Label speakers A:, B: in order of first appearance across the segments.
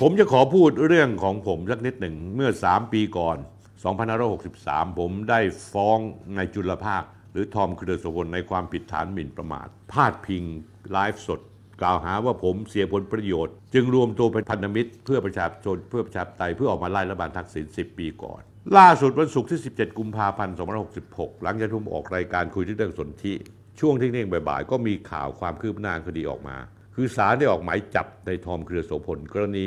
A: ผมจะขอพูดเรื่องของผมสักนิดหนึ่งเมื่อ 3 ปีก่อน 2563 ผมได้ฟ้องนายจุลภาค หรือทอมครือโสพลในความผิดฐานหมิ่นประมาท พาดพิงไลฟ์สด กล่าวหาว่าผมเสียผลประโยชน์ จึงรวมตัวเป็นพันธมิตร เพื่อประชาชนเพื่อประชาธิปไตยเพื่อออกมาไล่รัฐบาลทักษิณ10 ปีก่อน ล่าสุดวันศุกร์ที่ 17 กุมภาพันธ์ 2566 หลังจากที่มออกรายการคุยเรื่องสนธิช่วงเที่ยงบ่ายๆก็มีข่าวความคืบหน้าคดีออกมา คือศาลได้ออกหมายจับนายทอมเครือโสพลกรณี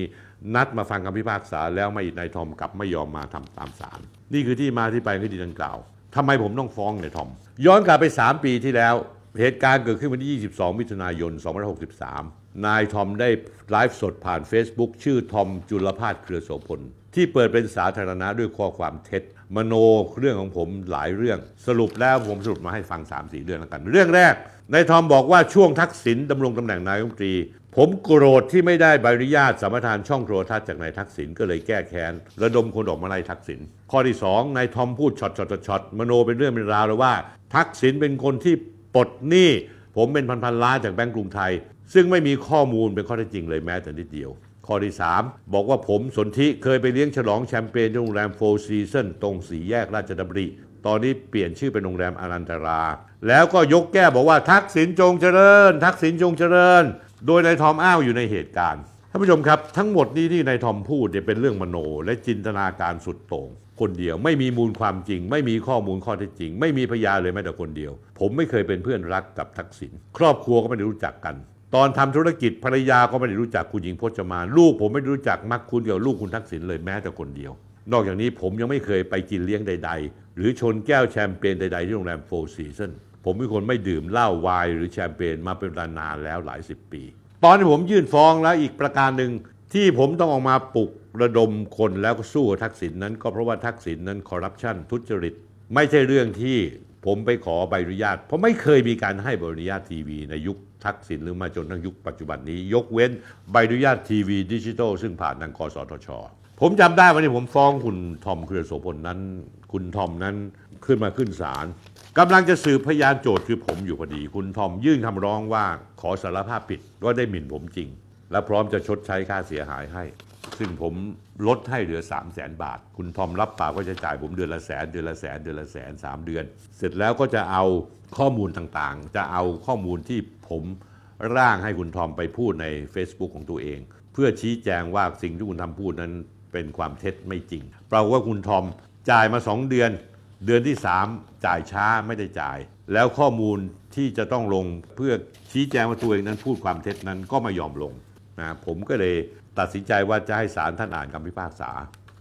A: นัดมาฟังคำพิพากษาแล้วไม่นายทอมกลับไม่ยอมมาทำตามศาลนี่คือที่มาที่ไปคดีดังกล่าวทำไมผมต้องฟ้องนายทอม ย้อนกลับไป 3 ปีที่แล้ว เหตุการณ์เกิดขึ้นวันที่ 22 มิถุนายน 2563 นายทอมได้ไลฟ์สดผ่าน Facebook ชื่อทอมจุลภาสเครือโสพล ที่เปิดเป็นสาธารณะด้วยข้อความเท็จ มโนเรื่องของผมหลายเรื่อง สรุปแล้วผมสรุปมาให้ฟัง3-4เรื่องแล้วกัน เรื่องแรกนายทอมบอกว่าช่วงทักษิณดำรงตำแหน่งนายกรัฐมนตรี ผมโกรธที่ไม่ได้ใบอนุญาตสัมปทานช่องโทรทัศน์จากนายทักษิณก็เลยแก้แค้นระดมคนออกมาไล่ทักษิณข้อที่2นายทอมพูดช็อตช็อตช็อตมโนเป็นเรื่องเป็นราวเลยว่า ทักษิณเป็นคนที่ปลดหนี้ผมเป็นพันพันๆล้านจากแบงก์กรุงไทย ซึ่งไม่มีข้อมูลเป็นข้อเท็จจริงเลยแม้แต่นิดเดียว ข้อที่ 3 บอกว่าผมสนธิเคยไปเลี้ยงฉลองแชมเปญที่โรงแรมโฟร์ซีซันส์ตรงสี่แยกราชดำริ ตอนนี้เปลี่ยนชื่อเป็นโรงแรมอารันตรา แล้วก็ยกแก้บอกว่าทักษิณจงเจริญ ทักษิณจงเจริญ โดยนายทอมอ้าวอยู่ในเหตุการณ์ท่านผู้ชมครับทั้งหมดนี้ที่นายทอมพูดเนี่ยเป็นเรื่องมโน และจินตนาการสุดโต่งคนเดียวไม่มีมูลความจริง ไม่มีข้อมูลข้อเท็จจริง ไม่มีพยานเลยแม้แต่คนเดียว ผมไม่เคยเป็นเพื่อนรักกับทักษิณครอบครัวก็ไม่ได้รู้จักกัน ตอนทำธุรกิจภรรยาก็ไม่ได้รู้จักคุณหญิงพจมานลูกผมไม่รู้จักมักคุณกับลูกคุณทักษิณเลยแม้แต่คนเดียว นอกจากนี้ผมยังไม่เคยไปกินเลี้ยงใด ๆ หรือชนแก้วแชมเปญใด ๆ ที่โรงแรมโฟร์ซีซันส์ผมเป็นคนไม่ดื่มเหล้าไวน์หรือแชมเปญมาเป็นเวลานานแล้วหลายสิบปี ตอนที่ผมยื่นฟ้องแล้วอีกประการหนึ่งที่ผมต้องออกมาปลุกระดมคนแล้วก็สู้ทักษิณนั้น ก็เพราะว่าทักษิณนั้นคอร์รัปชันทุจริต ไม่ใช่เรื่องที่ผมไปขอใบอนุญาต เพราะไม่เคยมีการให้ใบอนุญาตทีวีในยุค ทักษิณหรือมาจนทั้งยุคปัจจุบันนี้ ยกเว้นใบอนุญาตทีวีดิจิทัลซึ่งผ่านทางกสทช ผมจำได้วันนี้ผมฟ้องคุณทอมเครือโสพลนั้น คุณทอมนั้นขึ้นมาขึ้นศาลกำลังจะสืบพยานโจทย์คือผมอยู่พอดี คุณทอมยื่นคำร้องว่าขอสารภาพผิดว่าได้หมิ่นผมจริง และพร้อมจะชดใช้ค่าเสียหายให้ ซึ่งผมลดให้เหลือ 3 0 0แสนบาท คุณทอมรับปากว่าจะจ่ายผมเดือนละแสน เดือนละแสน เดือนละแสนสามเดือน เสร็จแล้วก็จะเอาข้อมูลต่างๆ จะเอาข้อมูลที่ผมร่างให้คุณทอมไปพูดใน Facebook ของตัวเอง เพื่อชี้แจงว่าสิ่งที่คุณทำพูดนั้นเป็นความเท็จไม่จริงเปล่าว่าคุณทอมจ่ายมา 2 เดือน เดือนที่ 3 จ่ายช้าไม่ได้จ่าย แล้วข้อมูลที่จะต้องลงเพื่อชี้แจงว่าตัวเองนั้นพูดความเท็จนั้นก็ไม่ยอมลงนะผมก็เลย ตัดสินใจว่าจะให้ศาลท่านอ่านคำพิพากษา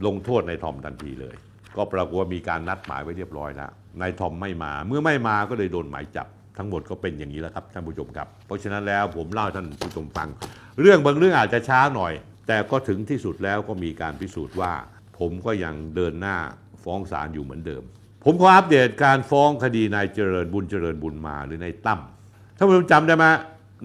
A: ลงโทษนายทอมทันทีเลย ก็ปรากฏว่ามีการนัดหมายไว้เรียบร้อยแล้วนายทอมไม่มาเมื่อไม่มาก็เลยโดนหมายจับทั้งหมดก็เป็นอย่างนี้แล้วครับท่านผู้ชมครับ เพราะฉะนั้นแล้วผมเล่าให้ท่านผู้ชมฟัง เรื่องบางเรื่องอาจจะช้าหน่อย แต่ก็ถึงที่สุดแล้วก็มีการพิสูจน์ว่า ผมก็ยังเดินหน้าฟ้องศาลอยู่เหมือนเดิม ผมขออัปเดตการฟ้องคดีนายเจริญบุญเจริญบุญมาหรือนายตั้มท่านผู้ชมจำได้ไหม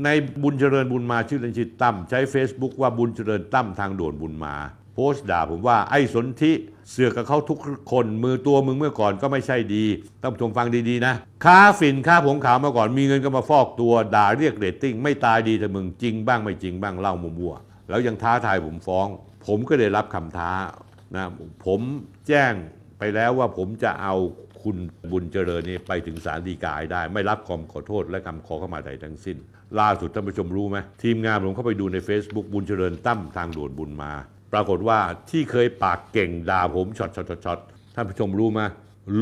A: ในบุญเจริญบุญมาชื่อเล่นชื่อตั้มใช้ Facebook ว่าบุญเจริญตั้มทางด่วนบุญมา โพสต์ด่าผมว่าไอ้สนธิเสือกกับเขาทุกคนมือตัวมึงเมื่อก่อนก็ไม่ใช่ดีท่านผู้ชมฟังดีๆนะค้าฝิ่นค้าผงขาวมาก่อนมีเงินก็มาฟอกตัวด่าเรียกเรตติ้งไม่ตายดีแต่มึงจริงบ้างไม่จริงบ้างเล่ามั่วๆแล้วยังท้าทายผมฟ้อง ผมก็ได้รับคำท้านะผมแจ้งไปแล้วว่าผมจะเอา คุณบุญเจริญนี่ไปถึงศาลฎีกาให้ได้ ไม่รับคำขอโทษและคำขอเข้ามาใดทั้งสิ้น ล่าสุดท่านผู้ชมรู้ไหมทีมงานผมเข้าไปดูใน Facebook บุญเจริญตั้มทางด่วนบุญมา ปรากฏว่าที่เคยปากเก่งด่าผมช็อตช็อตช็อตช็อตท่านผู้ชมรู้ไหม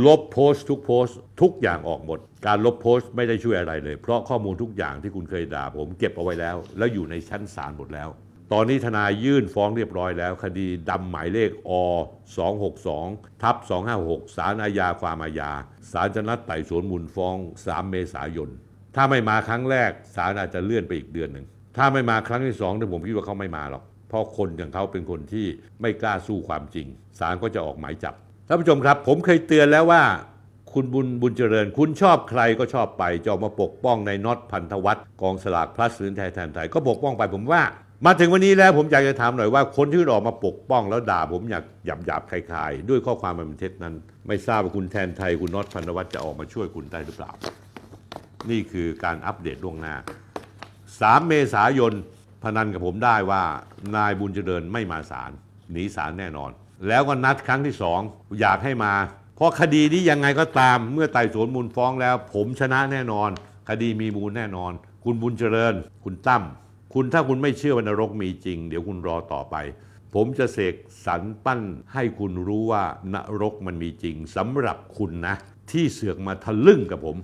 A: ลบโพสต์ทุกโพสต์ทุกอย่างออกหมด การลบโพสต์ไม่ได้ช่วยอะไรเลย เพราะข้อมูลทุกอย่างที่คุณเคยด่าผมเก็บเอาไว้แล้ว แล้วอยู่ในชั้นศาลหมดแล้ว ตอนนี้ทนายยื่นฟ้องเรียบร้อยแล้ว คดีดำหมายเลขอ262ทับ256ศาลอาญาความอาญาศาลจะนัดไต่สวนมูลฟ้อง 3 เมษายน ถ้าไม่มาครั้งแรกศาลอาจจะเลื่อนไปอีกเดือนหนึ่ง ถ้าไม่มาครั้งที่สองเนี่ยผมคิดว่าเขาไม่มาหรอก เพราะคนอย่างเขาเป็นคนที่ไม่กล้าสู้ความจริงศาลก็จะออกหมายจับท่านผู้ชมครับ ผมเคยเตือนแล้วว่าคุณบุญบุญเจริญ คุณชอบใครก็ชอบไปจะออกมาปกป้องในน็อตพันธวัฒน์กองสลากพลัสหรือไทยแทนไทยก็ปกป้องไปผมว่า มาถึงวันนี้แล้วผมอยากจะถามหน่อยว่าคนที่ออกมาปกป้องแล้วด่าผมอยากหยาบหยาบคลายๆ ด้วยข้อความมันเท็จนั้น ไม่ทราบว่าคุณแทนไทยคุณน็อตพันวัฒน์จะออกมาช่วยคุณได้หรือเปล่า นี่คือการอัปเดตล่วงหน้า 3 เมษายนพนันกับผมได้ว่านายบุญเจริญไม่มาศาลหนีศาลแน่นอน แล้วก็นัดครั้งที่สองอยากให้มา เพราะคดีนี้ยังไงก็ตามเมื่อไต่สวนมูลฟ้องแล้ว ผมชนะแน่นอน คดีมีมูลแน่นอน คุณบุญเจริญ คุณตั้ม คุณถ้าคุณไม่เชื่อว่านรกมีจริง เดี๋ยวคุณรอต่อไป ผมจะเสกสรรปั้นให้คุณรู้ว่านรกมันมีจริงสำหรับคุณนะ ที่เสือกมาทะลึ่งกับผม